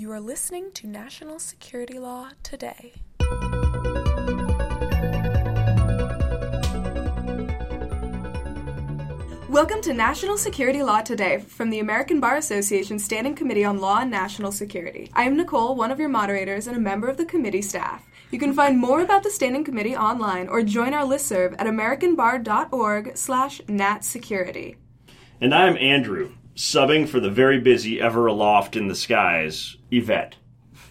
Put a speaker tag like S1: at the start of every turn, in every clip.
S1: You are listening to National Security Law Today. Welcome to National Security Law Today from the American Bar Association Standing Committee on Law and National Security. I am Nicole, one of your moderators and a member of the committee staff. You can find more about the Standing Committee online or join our listserv at americanbar.org slash natsecurity.
S2: And I'm Andrew, subbing for the very busy Ever Aloft in the Skies, Yvette.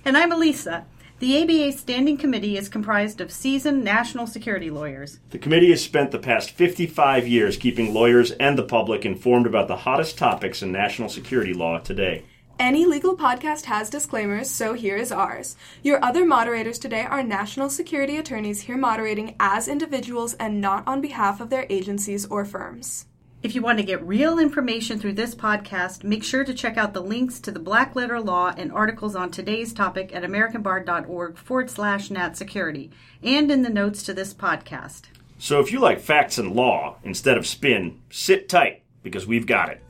S3: And I'm Elisa. The ABA Standing Committee is comprised of seasoned national security lawyers.
S2: The committee has spent the past 55 years keeping lawyers and the public informed about the hottest topics in national security law today.
S1: Any legal podcast has disclaimers, so here is ours. Your other moderators today are national security attorneys here moderating as individuals and not on behalf of their agencies or firms.
S3: If you want to get real information through this podcast, make sure to check out the links to the black letter law and articles on today's topic at americanbar.org forward slash nat security and in the notes to this podcast.
S2: So if you like facts and law instead of spin, sit tight because we've got it.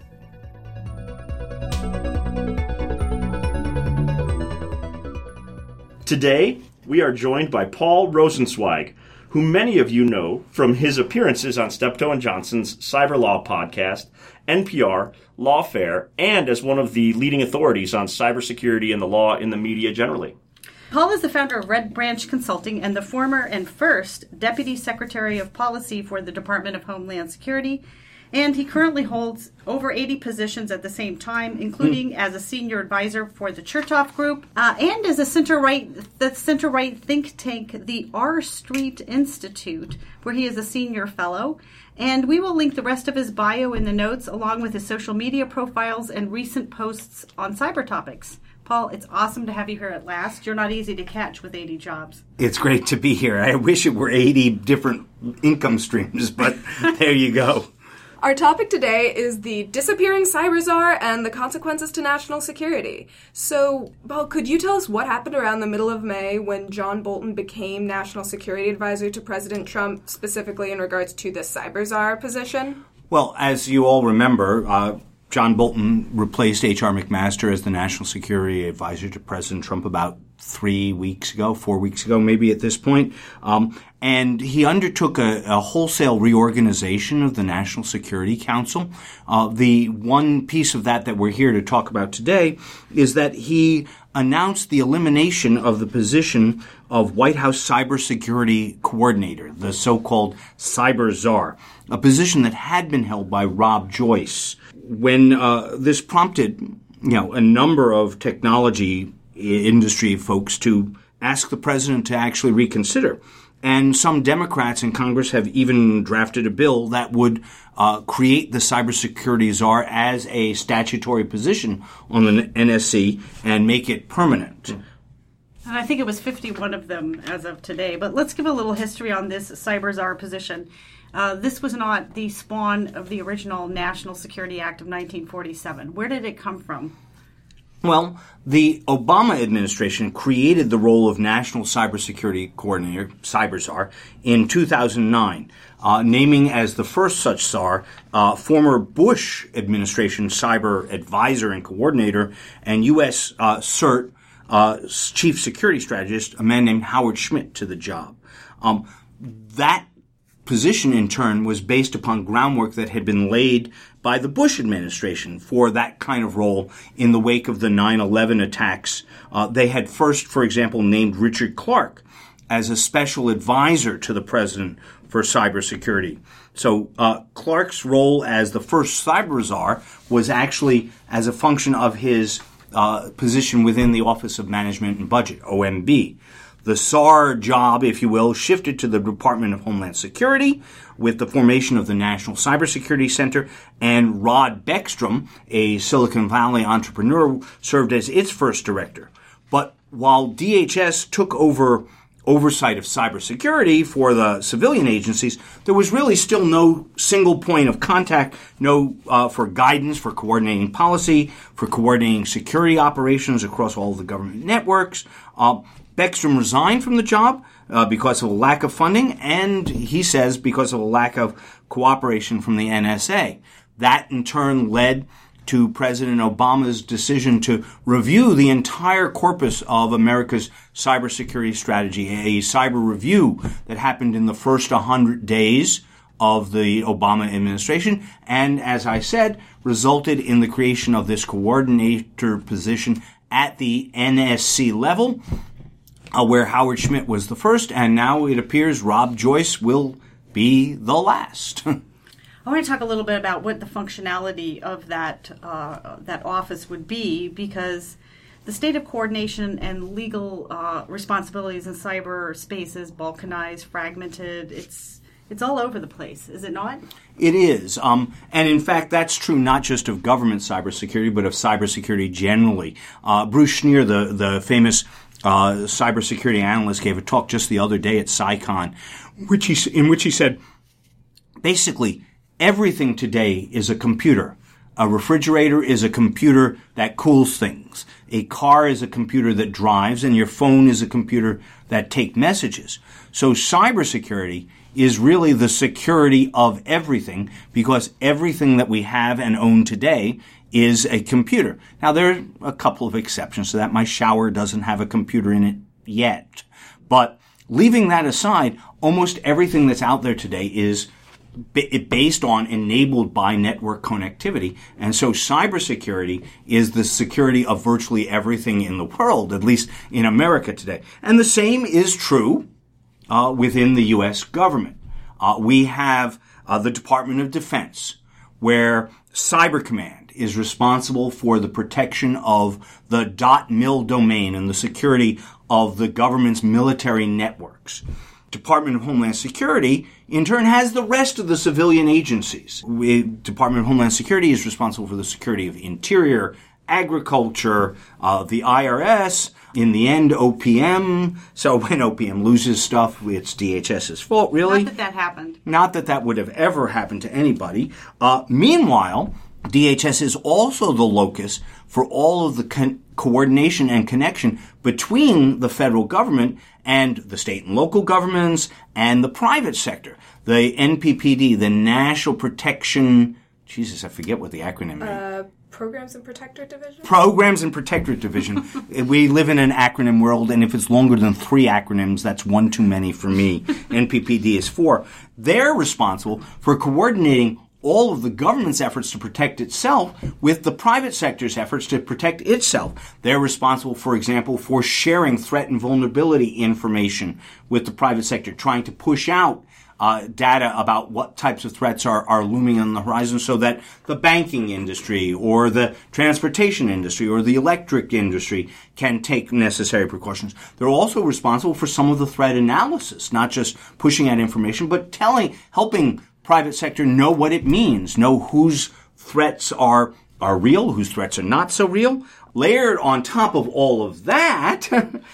S2: Today, we are joined by Paul Rosenzweig, who many of you know from his appearances on Steptoe and Johnson's Cyber Law podcast, NPR, Lawfare, and as one of the leading authorities on cybersecurity and the law in the media generally.
S3: Paul is the founder of Red Branch Consulting and the former and first Deputy Secretary of Policy for the Department of Homeland Security and he currently holds over 80 positions at the same time, including mm. as a senior advisor for the Chertoff Group uh, and as a center right the center right think tank, the R Street Institute, where he is a senior fellow. And we will link the rest of his bio in the notes, along with his social media profiles and recent posts on cyber topics. Paul, it's awesome to have you here at last. You're not easy to catch with 80 jobs.
S4: It's great to be here. I wish it were 80 different income streams, but there you go.
S1: Our topic today is the disappearing cyber czar and the consequences to national security. So, Paul, could you tell us what happened around the middle of May when John Bolton became national security advisor to President Trump, specifically in regards to the cyber czar position?
S4: Well, as you all remember, uh, John Bolton replaced H.R. McMaster as the national security advisor to President Trump about three weeks ago, four weeks ago, maybe at this point. Um, and he undertook a, a, wholesale reorganization of the National Security Council. Uh, the one piece of that that we're here to talk about today is that he announced the elimination of the position of White House Cybersecurity Coordinator, the so-called Cyber Czar, a position that had been held by Rob Joyce. When uh, this prompted, you know, a number of technology industry folks to ask the president to actually reconsider. And some Democrats in Congress have even drafted a bill that would uh, create the cybersecurity czar as a statutory position on the NSC and make it permanent.
S3: And I think it was 51 of them as of today. But let's give a little history on this cyber czar position. Uh, this was not the spawn of the original National Security Act of 1947. Where did it come from?
S4: Well, the Obama administration created the role of National Cybersecurity Coordinator, Cyber Czar, in 2009, uh, naming as the first such czar uh, former Bush administration cyber advisor and coordinator and U.S. Uh, CERT uh, chief security strategist, a man named Howard Schmidt, to the job. Um, that position, in turn, was based upon groundwork that had been laid by the Bush administration for that kind of role in the wake of the 9-11 attacks. Uh, they had first, for example, named Richard Clarke as a special advisor to the president for cybersecurity. So uh, Clarke's role as the first cyber czar was actually as a function of his uh, position within the Office of Management and Budget, OMB. The czar job, if you will, shifted to the Department of Homeland Security with the formation of the National Cybersecurity Center, and Rod Beckstrom, a Silicon Valley entrepreneur, served as its first director. But while DHS took over oversight of cybersecurity for the civilian agencies, there was really still no single point of contact, no uh, for guidance, for coordinating policy, for coordinating security operations across all the government networks. Uh, Beckstrom resigned from the job uh, because of a lack of funding, and he says because of a lack of cooperation from the NSA. That in turn led to President Obama's decision to review the entire corpus of America's cybersecurity strategy, a cyber review that happened in the first 100 days of the Obama administration, and as I said, resulted in the creation of this coordinator position at the NSC level, uh, where Howard Schmidt was the first, and now it appears Rob Joyce will be the last.
S3: I want to talk a little bit about what the functionality of that uh, that office would be, because the state of coordination and legal uh, responsibilities in cyberspace is balkanized, fragmented. It's it's all over the place, is it not?
S4: It is. Um, and in fact, that's true not just of government cybersecurity, but of cybersecurity generally. Uh, Bruce Schneier, the, the famous uh, cybersecurity analyst, gave a talk just the other day at CSICon, which he, in which he said, basically, everything today is a computer. A refrigerator is a computer that cools things. A car is a computer that drives, and your phone is a computer that take messages. So cybersecurity is really the security of everything because everything that we have and own today is a computer. Now there are a couple of exceptions to that. My shower doesn't have a computer in it yet. But leaving that aside, almost everything that's out there today is based on enabled by network connectivity. And so cybersecurity is the security of virtually everything in the world, at least in America today. And the same is true uh, within the U.S. government. Uh, we have uh, the Department of Defense, where Cyber Command is responsible for the protection of the .mil domain and the security of the government's military networks. Department of Homeland Security, in turn, has the rest of the civilian agencies. We, Department of Homeland Security is responsible for the security of Interior, Agriculture, uh, the IRS, in the end, OPM. So when OPM loses stuff, it's DHS's fault, really.
S3: Not that that happened.
S4: Not that that would have ever happened to anybody. Uh, meanwhile, DHS is also the locus for all of the con- coordination and connection between the federal government and the state and local governments and the private sector. The NPPD, the National Protection, Jesus, I forget what the acronym is.
S1: Uh, Programs and Protectorate Division?
S4: Programs and Protectorate Division. we live in an acronym world, and if it's longer than three acronyms, that's one too many for me. NPPD is four. They're responsible for coordinating all of the government's efforts to protect itself with the private sector's efforts to protect itself. They're responsible, for example, for sharing threat and vulnerability information with the private sector, trying to push out uh, data about what types of threats are, are looming on the horizon so that the banking industry or the transportation industry or the electric industry can take necessary precautions. They're also responsible for some of the threat analysis, not just pushing out information, but telling, helping private sector know what it means, know whose threats are are real, whose threats are not so real. Layered on top of all of that,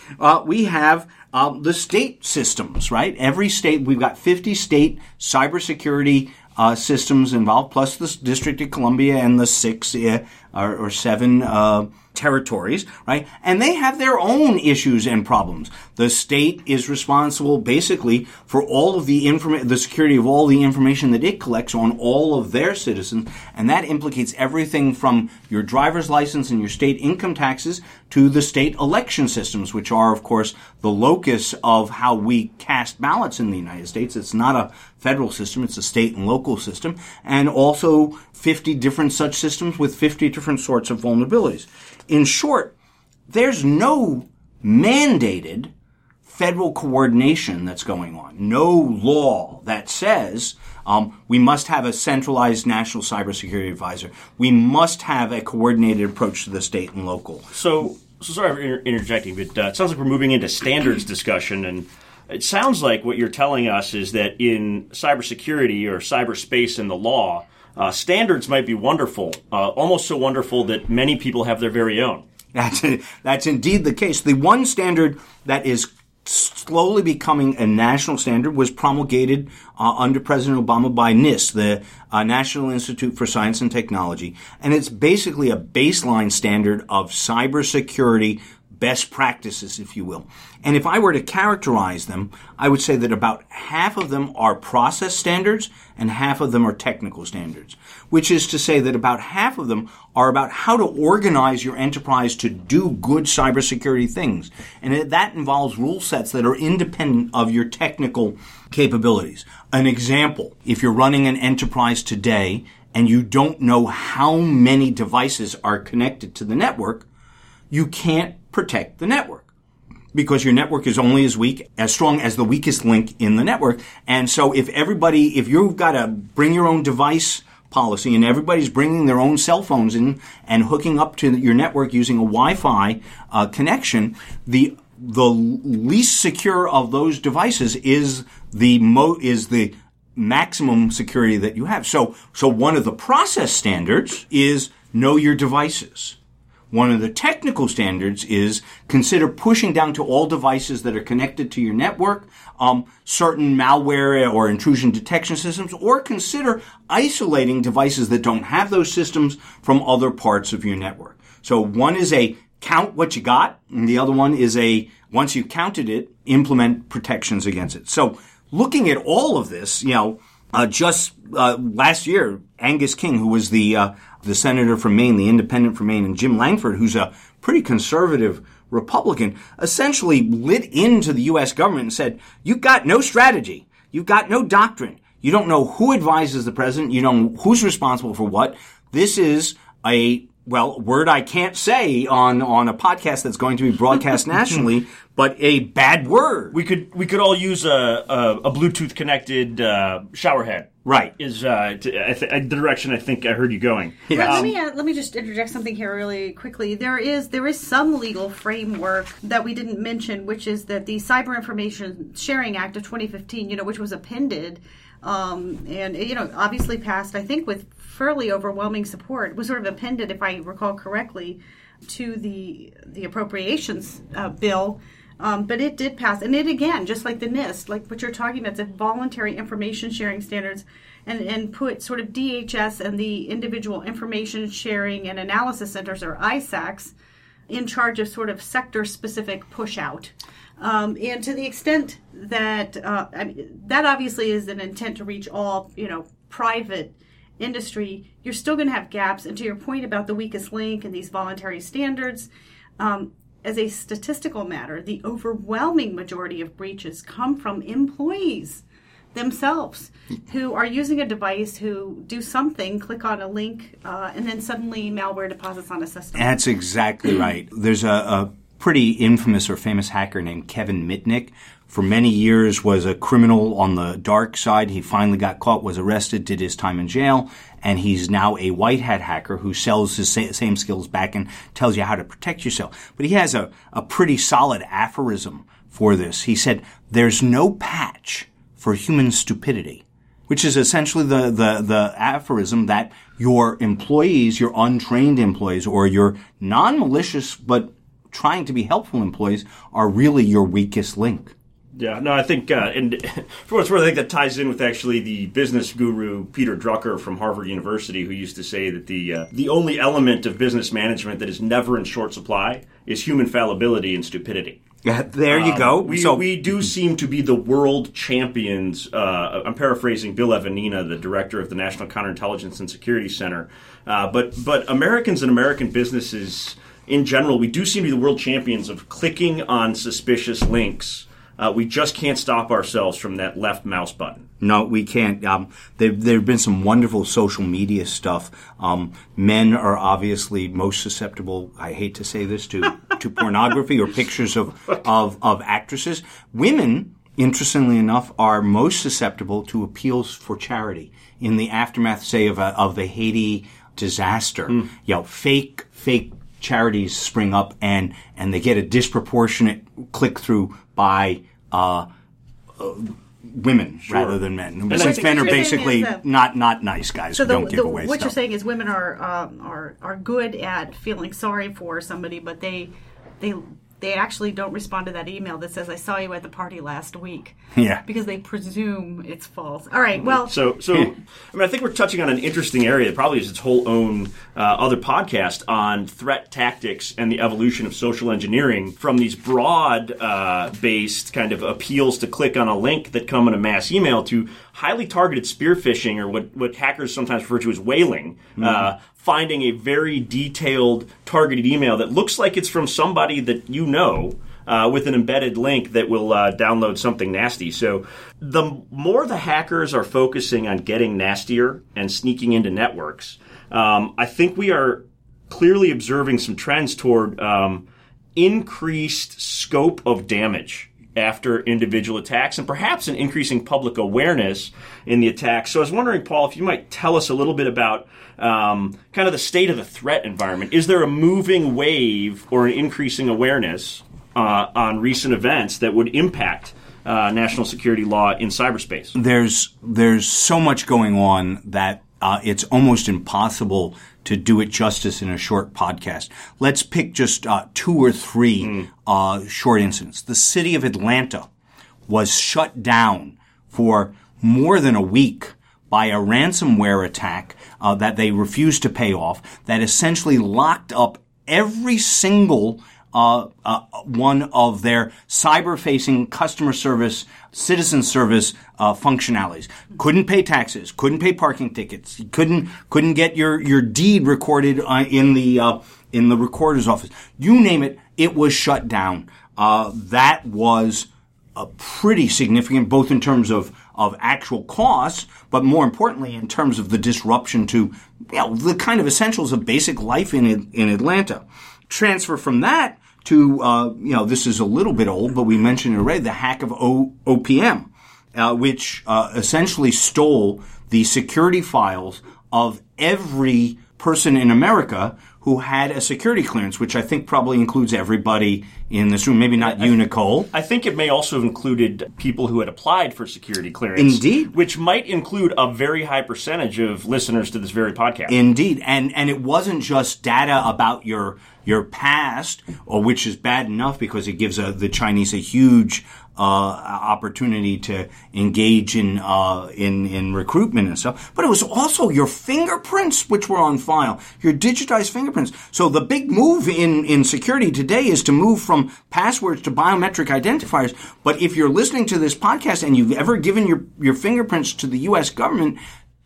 S4: uh, we have uh, the state systems, right? Every state, we've got 50 state cybersecurity uh, systems involved, plus the District of Columbia and the six uh, or, or, seven uh, territories, right? And they have their own issues and problems. The state is responsible basically for all of the information, the security of all the information that it collects on all of their citizens, and that implicates everything from your driver's license and your state income taxes to the state election systems, which are, of course, the locus of how we cast ballots in the United States. It's not a federal system, it's a state and local system, and also 50 different such systems with 50 different sorts of vulnerabilities. In short, there's no mandated federal coordination that's going on. No law that says um, we must have a centralized national cybersecurity advisor. We must have a coordinated approach to the state and local.
S2: So, so sorry for inter- interjecting, but uh, it sounds like we're moving into standards discussion, and it sounds like what you're telling us is that in cybersecurity or cyberspace in the law, uh, standards might be wonderful, uh, almost so wonderful that many people have their very own.
S4: That's that's indeed the case. The one standard that is slowly becoming a national standard was promulgated uh, under President Obama by NIST, the uh, National Institute for Science and Technology, and it's basically a baseline standard of cybersecurity best practices, if you will. And if I were to characterize them, I would say that about half of them are process standards and half of them are technical standards, which is to say that about half of them are about how to organize your enterprise to do good cybersecurity things. And that involves rule sets that are independent of your technical capabilities. An example, if you're running an enterprise today and you don't know how many devices are connected to the network, you can't protect the network because your network is only as weak, as strong as the weakest link in the network. And so if everybody, if you've got a bring your own device policy and everybody's bringing their own cell phones in and hooking up to your network using a Wi-Fi uh, connection, the the least secure of those devices is the mo is the maximum security that you have. So so one of the process standards is know your devices. One of the technical standards is consider pushing down to all devices that are connected to your network um, certain malware or intrusion detection systems, or consider isolating devices that don't have those systems from other parts of your network. So one is a count what you got, and the other one is a once you've counted it, implement protections against it. So looking at all of this, you know, uh, just uh, last year, Angus King, who was the uh, the senator from Maine, the independent from Maine, and Jim Lankford, who's a pretty conservative Republican, essentially lit into the U.S. government and said, "You've got no strategy. You've got no doctrine. You don't know who advises the president. You don't know who's responsible for what. This is a well, word I can't say on on a podcast that's going to be broadcast nationally, but a bad word.
S2: We could we could all use a a, a Bluetooth connected uh, shower head.
S4: Right.
S2: Is uh, to, I th- the direction I think I heard you going.
S3: Let, let me uh, let me just interject something here really quickly. There is there is some legal framework that we didn't mention, which is that the Cyber Information Sharing Act of 2015, you know, which was appended um, and you know obviously passed, I think, with fairly overwhelming support. Was sort of appended, if I recall correctly, to the the appropriations uh, bill. Um, but it did pass, and it again, just like the NIST, like what you're talking about, it's a voluntary information sharing standards, and and put sort of DHS and the individual information sharing and analysis centers, or ISACs, in charge of sort of sector specific push out. Um, and to the extent that uh, I mean, that obviously is an intent to reach all, you know, private industry, you're still going to have gaps. And to your point about the weakest link and these voluntary standards, um, as a statistical matter, the overwhelming majority of breaches come from employees themselves who are using a device who do something, click on a link, uh, and then suddenly malware deposits on a system.
S4: That's exactly right. There's a, a pretty infamous or famous hacker named Kevin Mitnick. For many years was a criminal on the dark side. He finally got caught, was arrested, did his time in jail, and he's now a white hat hacker who sells his same skills back and tells you how to protect yourself. But he has a, a pretty solid aphorism for this. He said, there's no patch for human stupidity, which is essentially the, the, the aphorism that your employees, your untrained employees, or your non-malicious but trying to be helpful employees are really your weakest link.
S2: Yeah, no, I think, uh, and for what's worth, I think that ties in with actually the business guru Peter Drucker from Harvard University, who used to say that the uh, the only element of business management that is never in short supply is human fallibility and stupidity.
S4: Yeah, there you um, go.
S2: We, so, we do seem to be the world champions. Uh, I'm paraphrasing Bill Evanina, the director of the National Counterintelligence and Security Center. Uh, but but Americans and American businesses in general, we do seem to be the world champions of clicking on suspicious links. Uh, we just can't stop ourselves from that left mouse button.
S4: No, we can't. Um, there, there have been some wonderful social media stuff. Um, men are obviously most susceptible. I hate to say this to to pornography or pictures of, of of actresses. Women, interestingly enough, are most susceptible to appeals for charity in the aftermath, say, of a, of the Haiti disaster. Mm. You know, fake fake charities spring up and and they get a disproportionate click through by uh, uh, women sure. rather than men. And Since men are basically not not nice guys so the, don't give the, away
S3: What
S4: stuff.
S3: you're saying is women are um, are are good at feeling sorry for somebody, but they they they actually don't respond to that email that says I saw you at the party last week.
S4: Yeah.
S3: Because they presume it's false. All right. Well,
S2: So, so I mean, I think we're touching on an interesting area that probably is its whole own uh, other podcast on threat tactics and the evolution of social engineering from these broad uh, based kind of appeals to click on a link that come in a mass email to highly targeted spear phishing or what, what hackers sometimes refer to as whaling. Uh, finding a very detailed targeted email that looks like it's from somebody that you know uh, with an embedded link that will uh, download something nasty. So the more the hackers are focusing on getting nastier and sneaking into networks, um, I think we are clearly observing some trends toward um, increased scope of damage after individual attacks and perhaps an increasing public awareness in the attacks. So I was wondering, Paul, if you might tell us a little bit about um, kind of the state of the threat environment. Is there a moving wave or an increasing awareness uh, on recent events that would impact uh, national security law in cyberspace?
S4: there's there's so much going on that uh, it's almost impossible to do it justice in a short podcast. Let's pick just uh, two or three uh, short incidents. The city of Atlanta was shut down for more than a week by a ransomware attack uh, that they refused to pay off that essentially locked up every single uh, uh, one of their cyber-facing customer service, citizen service uh, functionalities. Couldn't pay taxes, couldn't pay parking tickets, couldn't couldn't get your your deed recorded uh, in the uh, in the recorder's office. You name it, it was shut down. Uh, that was uh, pretty significant, both in terms of of actual costs, but more importantly, in terms of the disruption to you know, the kind of essentials of basic life in in Atlanta. Transfer from that to uh, you know this is a little bit old, but we mentioned it already the hack of o- OPM, uh, which uh, essentially stole the security files of every person in America who had a security clearance, which I think probably includes everybody in this room. Maybe not you, Nicole.
S2: I think it may also have included people who had applied for security clearance.
S4: Indeed.
S2: Which might include a very high percentage of listeners to this very podcast.
S4: Indeed, and and it wasn't just data about your your past, or which is bad enough because it gives a, the Chinese a huge uh, opportunity to engage in uh, in in recruitment and stuff. But it was also your fingerprints, which were on file, your digitized fingerprints. So the big move in in security today is to move from passwords to biometric identifiers. But if you're listening to this podcast and you've ever given your your fingerprints to the U.S. government,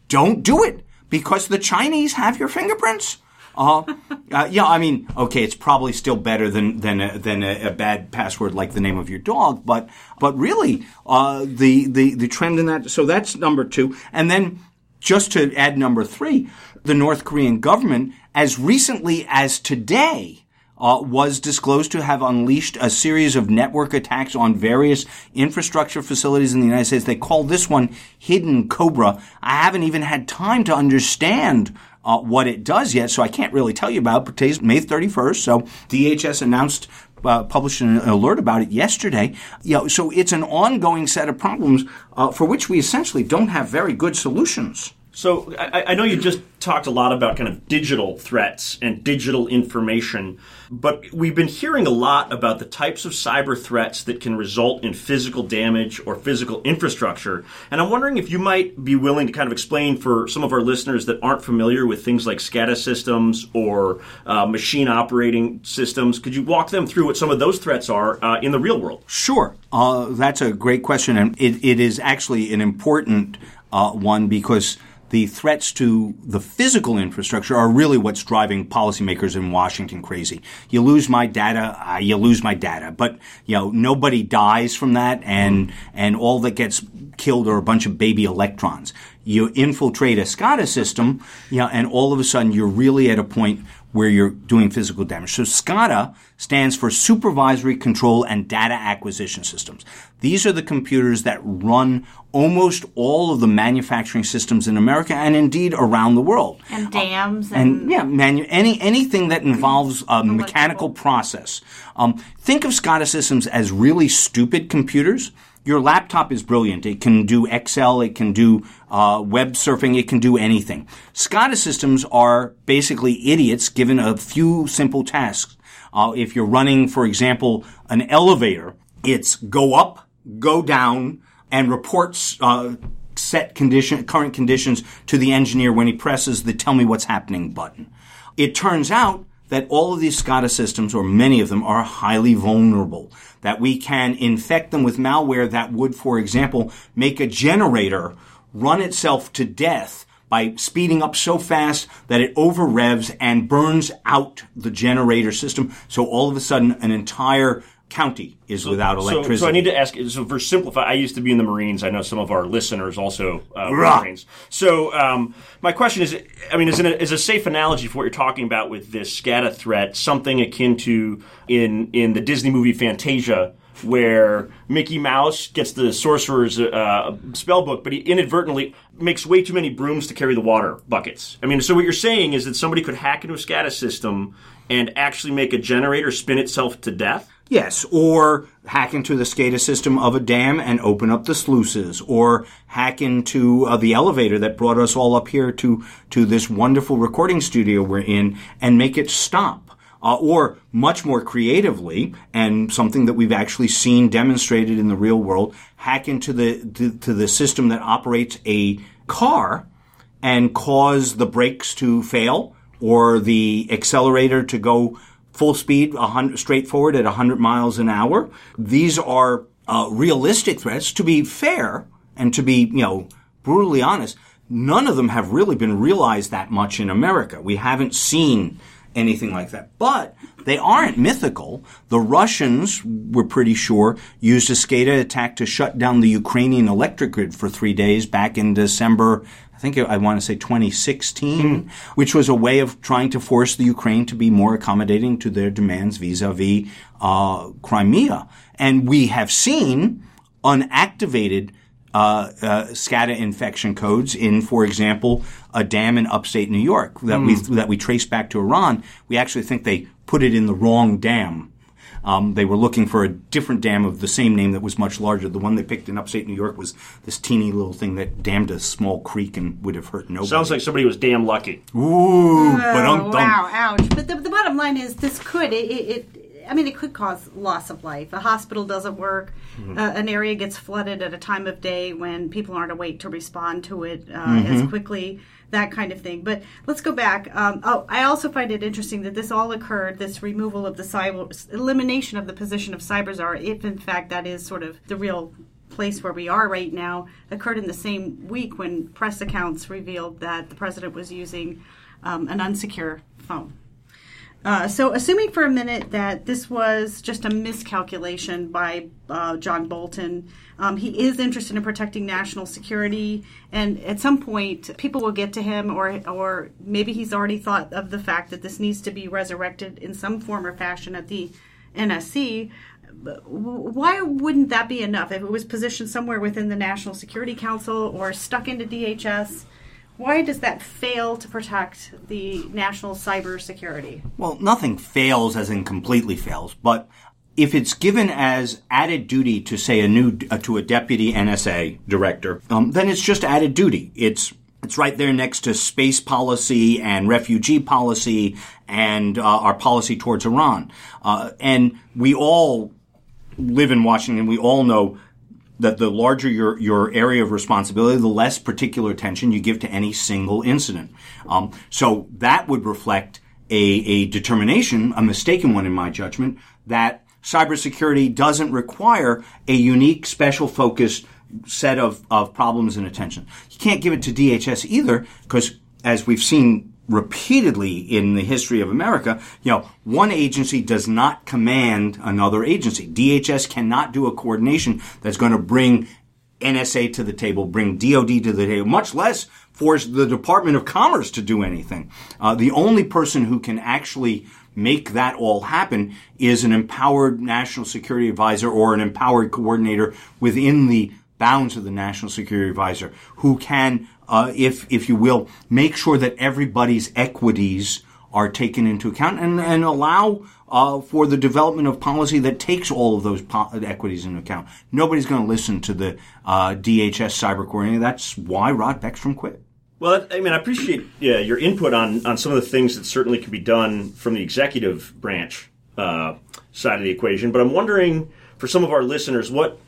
S4: don't do it because the Chinese have your fingerprints. Uh, uh, yeah, I mean, okay, it's probably still better than than a, than a, a bad password like the name of your dog, but but really, uh, the the the trend in that. So that's number two, and then just to add number three, the North Korean government, as recently as today. Uh, was disclosed to have unleashed a series of network attacks on various infrastructure facilities in the United States. They call this one Hidden Cobra. I haven't even had time to understand uh, what it does yet, so I can't really tell you about it. But today's May 31st, so DHS announced, uh, published an alert about it yesterday. You know, so it's an ongoing set of problems uh, for which we essentially don't have very good solutions.
S2: So I, I know you just talked a lot about kind of digital threats and digital information, but we've been hearing a lot about the types of cyber threats that can result in physical damage or physical infrastructure. And I'm wondering if you might be willing to kind of explain for some of our listeners that aren't familiar with things like SCADA systems or uh, machine operating systems. Could you walk them through what some of those threats are uh, in the real world?
S4: Sure. Uh, that's a great question, and it, it is actually an important uh, one because the threats to the physical infrastructure are really what's driving policymakers in Washington crazy. You lose my data, uh, you lose my data, but you know nobody dies from that, and and all that gets killed are a bunch of baby electrons. You infiltrate a SCADA system, you know, and all of a sudden you're really at a point where you're doing physical damage. So SCADA stands for Supervisory Control and Data Acquisition Systems. These are the computers that run almost all of the manufacturing systems in America and indeed around the world.
S3: and dams and,
S4: And yeah, manu- any anything that involves a mechanical process. Um, think of SCADA systems as really stupid computers your laptop is brilliant. It can do Excel, it can do uh, web surfing, it can do anything. SCADA systems are basically idiots given a few simple tasks. Uh, if you're running, for example, an elevator, it's go up, go down, and reports uh, set condition, current conditions to the engineer when he presses the "Tell me what's happening" button. It turns out that all of these SCADA systems, or many of them, are highly vulnerable. That we can infect them with malware that would, for example, make a generator run itself to death by speeding up so fast that it over revs and burns out the generator system. So all of a sudden, an entire county is without electricity.
S2: So, so I need to ask. So for simplify, I used to be in the Marines. I know some of our listeners also uh. Marines. So um, my question is, I mean, is, a, is a safe analogy for what you're talking about with this SCADA threat something akin to in in the Disney movie Fantasia? Where Mickey Mouse gets the sorcerer's uh, spell book, but he inadvertently makes way too many brooms to carry the water buckets. I mean, so what you're saying is that somebody could hack into a SCADA system and actually make a generator spin itself to death?
S4: Yes, or hack into the SCADA system of a dam and open up the sluices, or hack into uh, the elevator that brought us all up here to to this wonderful recording studio we're in and make it stop. Uh, or much more creatively, and something that we've actually seen demonstrated in the real world, hack into the to, to the system that operates a car and cause the brakes to fail or the accelerator to go full speed, 100, straight forward at 100 miles an hour. These are uh, realistic threats. To be fair and to be, you know, brutally honest, none of them have really been realized that much in America. We haven't seen anything like that. But they aren't mythical. The Russians, we're pretty sure, used a SCADA attack to shut down the Ukrainian electric grid for three days back in December I think I want to say 2016, which was a way of trying to force the Ukraine to be more accommodating to their demands vis-a-vis uh, Crimea. And we have seen unactivated uh, uh, SCADA infection codes in, for example, a dam in upstate New York that we that we trace back to Iran. We actually think they put it in the wrong dam. Um, they were looking for a different dam of the same name that was much larger. The one they picked in upstate New York was this teeny little thing that dammed a small creek and would have hurt nobody.
S2: Sounds like somebody was damn lucky.
S4: ooh, but
S3: Oh, wow, ouch. But the, the bottom line is this could, it, it, it I mean, it could cause loss of life. A hospital doesn't work. Uh, an area gets flooded at a time of day when people aren't awake to respond to it uh, as quickly, that kind of thing. But let's go back. Um, oh, I also find it interesting that this all occurred, this removal of the cyber, elimination of the position of Cyber Czar, if in fact that is sort of the real place where we are right now, occurred in the same week when press accounts revealed that the president was using um, an unsecure phone. Uh, so, assuming for a minute that this was just a miscalculation by uh, John Bolton, um, he is interested in protecting national security, and at some point, people will get to him, or or maybe he's already thought of the fact that this needs to be resurrected in some form or fashion at the NSC. Why wouldn't that be enough if it was positioned somewhere within the National Security Council or stuck into DHS? Why does that fail to protect the national cybersecurity?
S4: Well, nothing fails as in completely fails, but if it's given as added duty to say a new uh, to a deputy NSA director, um, then it's just added duty. It's it's right there next to space policy and refugee policy and uh, our policy towards Iran. Uh, and we all live in Washington. We all know that the larger your, your area of responsibility, the less particular attention you give to any single incident. Um, so that would reflect a, a determination, a mistaken one in my judgment, that cybersecurity doesn't require a unique, special focused set of, of problems and attention. You can't give it to DHS either, because as we've seen repeatedly in the history of America, you know, one agency does not command another agency. DHS cannot do a coordination that's going to bring NSA to the table, bring DOD to the table, much less force the Department of Commerce to do anything. Uh, the only person who can actually make that all happen is an empowered national security advisor or an empowered coordinator within the bounds of the national security advisor who can, uh, if if you will, make sure that everybody's equities are taken into account and, and allow uh, for the development of policy that takes all of those po- equities into account. Nobody's going to listen to the uh, DHS cyber coordinator. That's why Rod Beckstrom quit.
S2: Well, I mean, I appreciate yeah, your input on, on some of the things that certainly can be done from the executive branch uh, side of the equation. But I'm wondering, for some of our listeners, what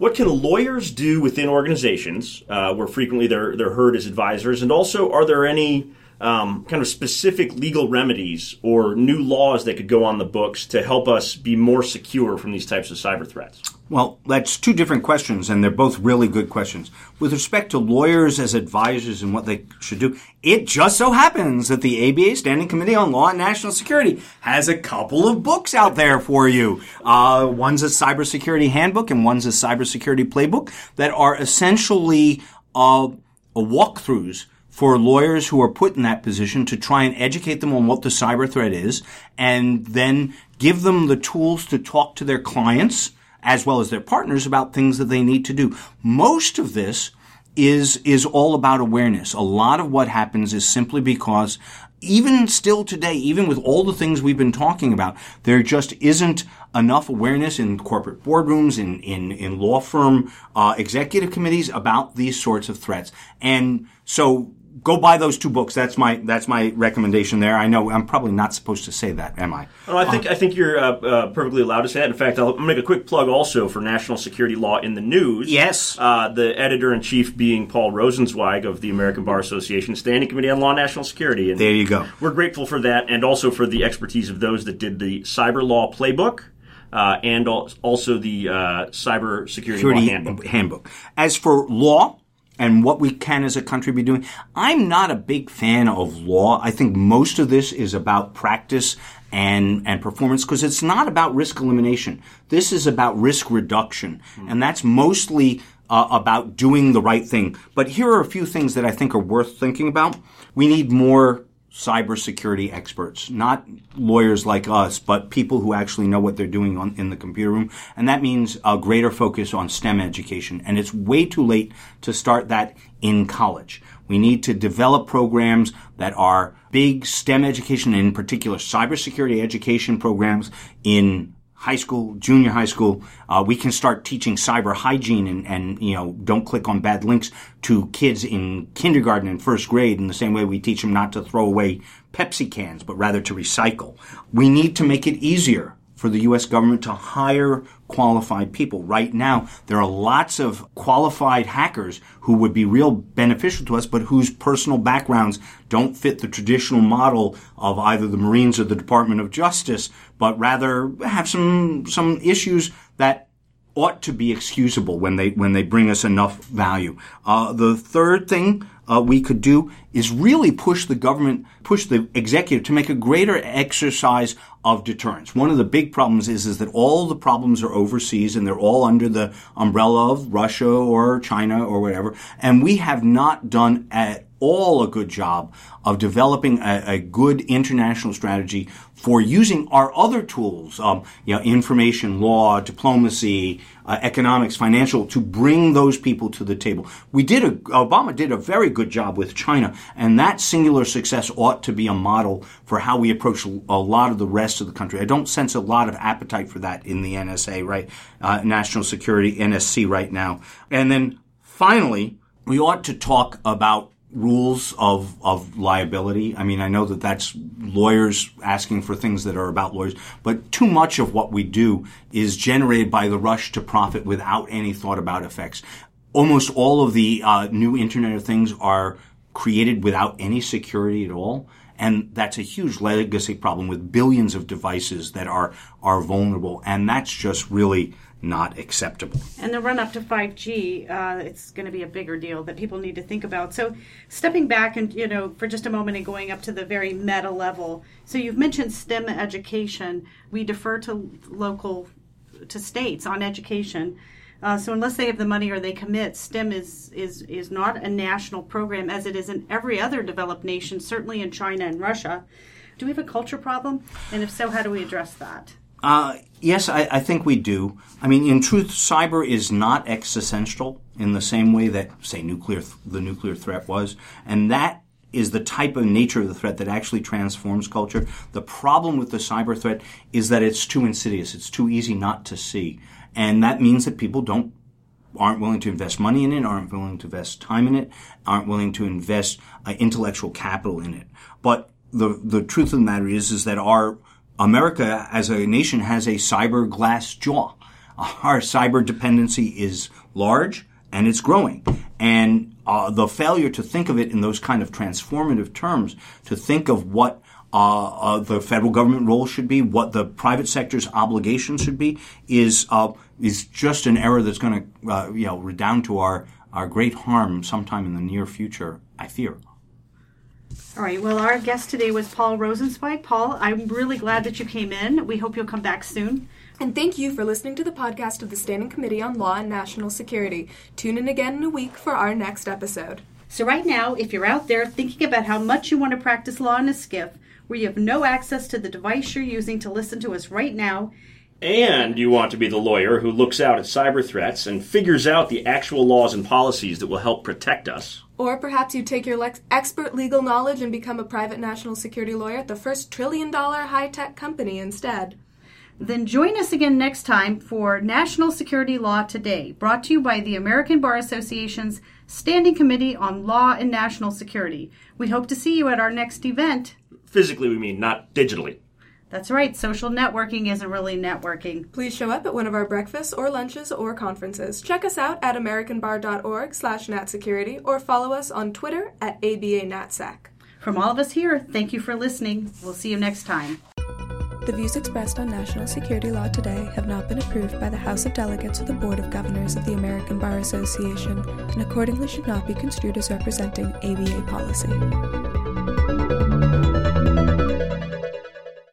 S2: what can lawyers do within organizations uh, where frequently they're they're heard as advisors, and also are there any um, kind of specific legal remedies or new laws that could go on the books to help us be more secure from these types of cyber threats?
S4: Well, that's two different questions, and they're both really good questions. With respect to lawyers as advisors and what they should do, it just so happens that the ABA Standing Committee on Law and National Security has a couple of books out there for you. Uh, one's a cybersecurity handbook, and one's a cybersecurity playbook that are essentially uh, walkthroughs for lawyers who are put in that position to try and educate them on what the cyber threat is and then give them the tools to talk to their clients as well as their partners about things that they need to do. Most of this is, is all about awareness. A lot of what happens is simply because even still today, even with all the things we've been talking about, there just isn't enough awareness in corporate boardrooms, in, in, in law firm, uh, executive committees about these sorts of threats. And so go buy those two books. That's my that's my recommendation there. I know I'm probably not supposed to say that, am I?
S2: Oh, I think I think you're uh, uh, perfectly allowed to say that. In fact, I'll make a quick plug also for National Security Law in the News.
S4: Yes.
S2: Uh, the editor in chief being Paul Rosenzweig of the American Bar Association Standing Committee on Law and National Security. And
S4: there you go.
S2: We're grateful for that, and also for the expertise of those that did the Cyber Law Playbook. Uh, and also the uh, Cyber Security, Security handbook.
S4: handbook. As for law, and what we can as a country be doing. I'm not a big fan of law. I think most of this is about practice and, and performance because it's not about risk elimination. This is about risk reduction. And that's mostly uh, about doing the right thing. But here are a few things that I think are worth thinking about. We need more cybersecurity experts, not lawyers like us, but people who actually know what they're doing on, in the computer room. And that means a greater focus on STEM education. And it's way too late to start that in college. We need to develop programs that are big STEM education, in particular cybersecurity education programs in high school, junior high school, uh, we can start teaching cyber hygiene and, and, you know, don't click on bad links to kids in kindergarten and first grade in the same way we teach them not to throw away Pepsi cans, but rather to recycle. We need to make it easier for the U.S. government to hire qualified people. Right now, there are lots of qualified hackers who would be real beneficial to us, but whose personal backgrounds don't fit the traditional model of either the Marines or the Department of Justice, but rather have some, some issues that ought to be excusable when they when they bring us enough value. Uh, the third thing uh, we could do is really push the government, push the executive to make a greater exercise of deterrence. One of the big problems is, is that all the problems are overseas and they're all under the umbrella of Russia or China or whatever. And we have not done at all a good job of developing a, a good international strategy for using our other tools, um, you know, information, law, diplomacy, uh, economics, financial, to bring those people to the table. We did a, Obama did a very good job with China, and that singular success ought to be a model for how we approach a lot of the rest of the country. I don't sense a lot of appetite for that in the NSA, right? Uh, National Security, NSC right now. And then finally, we ought to talk about rules of, of liability. I mean, I know that that's lawyers asking for things that are about lawyers, but too much of what we do is generated by the rush to profit without any thought about effects. Almost all of the uh, new Internet of Things are created without any security at all. And that's a huge legacy problem with billions of devices that are, are vulnerable. And that's just really not acceptable.
S3: And the run up to 5G, uh, it's going to be a bigger deal that people need to think about. So, stepping back and you know for just a moment and going up to the very meta level. So you've mentioned STEM education. We defer to local, to states on education. Uh, so unless they have the money or they commit, STEM is, is is not a national program as it is in every other developed nation, certainly in China and Russia. Do we have a culture problem? And if so, how do we address that?
S4: Uh, yes, I, I, think we do. I mean, in truth, cyber is not existential in the same way that, say, nuclear, the nuclear threat was, and that is the type of nature of the threat that actually transforms culture. The problem with the cyber threat is that it's too insidious. It's too easy not to see. And that means that people don't aren't willing to invest money in it, aren't willing to invest time in it, aren't willing to invest uh, intellectual capital in it. But the the truth of the matter is is that our America as a nation has a cyber glass jaw. Our cyber dependency is large and it's growing. And uh, the failure to think of it in those kind of transformative terms, to think of what uh, uh, the federal government role should be, what the private sector's obligation should be, is uh, is just an error that's going to uh, you know redound to our our great harm sometime in the near future. I fear.
S3: All right. Well, our guest today was Paul Rosenzweig. Paul, I'm really glad that you came in. We hope you'll come back soon.
S1: And thank you for listening to the podcast of the Standing Committee on Law and National Security. Tune in again in a week for our next episode.
S3: So, right now, if you're out there thinking about how much you want to practice law in a SCIF where you have no access to the device you're using to listen to us right now,
S2: and you want to be the lawyer who looks out at cyber threats and figures out the actual laws and policies that will help protect us.
S1: Or perhaps you take your lex- expert legal knowledge and become a private national security lawyer at the first trillion dollar high tech company instead.
S3: Then join us again next time for National Security Law Today, brought to you by the American Bar Association's Standing Committee on Law and National Security. We hope to see you at our next event.
S2: Physically, we mean, not digitally.
S3: That's right, social networking isn't really networking.
S1: Please show up at one of our breakfasts or lunches or conferences. Check us out at americanbar.org slash natsecurity or follow us on Twitter at ABANatSec.
S3: From all of us here, thank you for listening. We'll see you next time.
S1: The views expressed on national security law today have not been approved by the House of Delegates or the Board of Governors of the American Bar Association and accordingly should not be construed as representing ABA policy.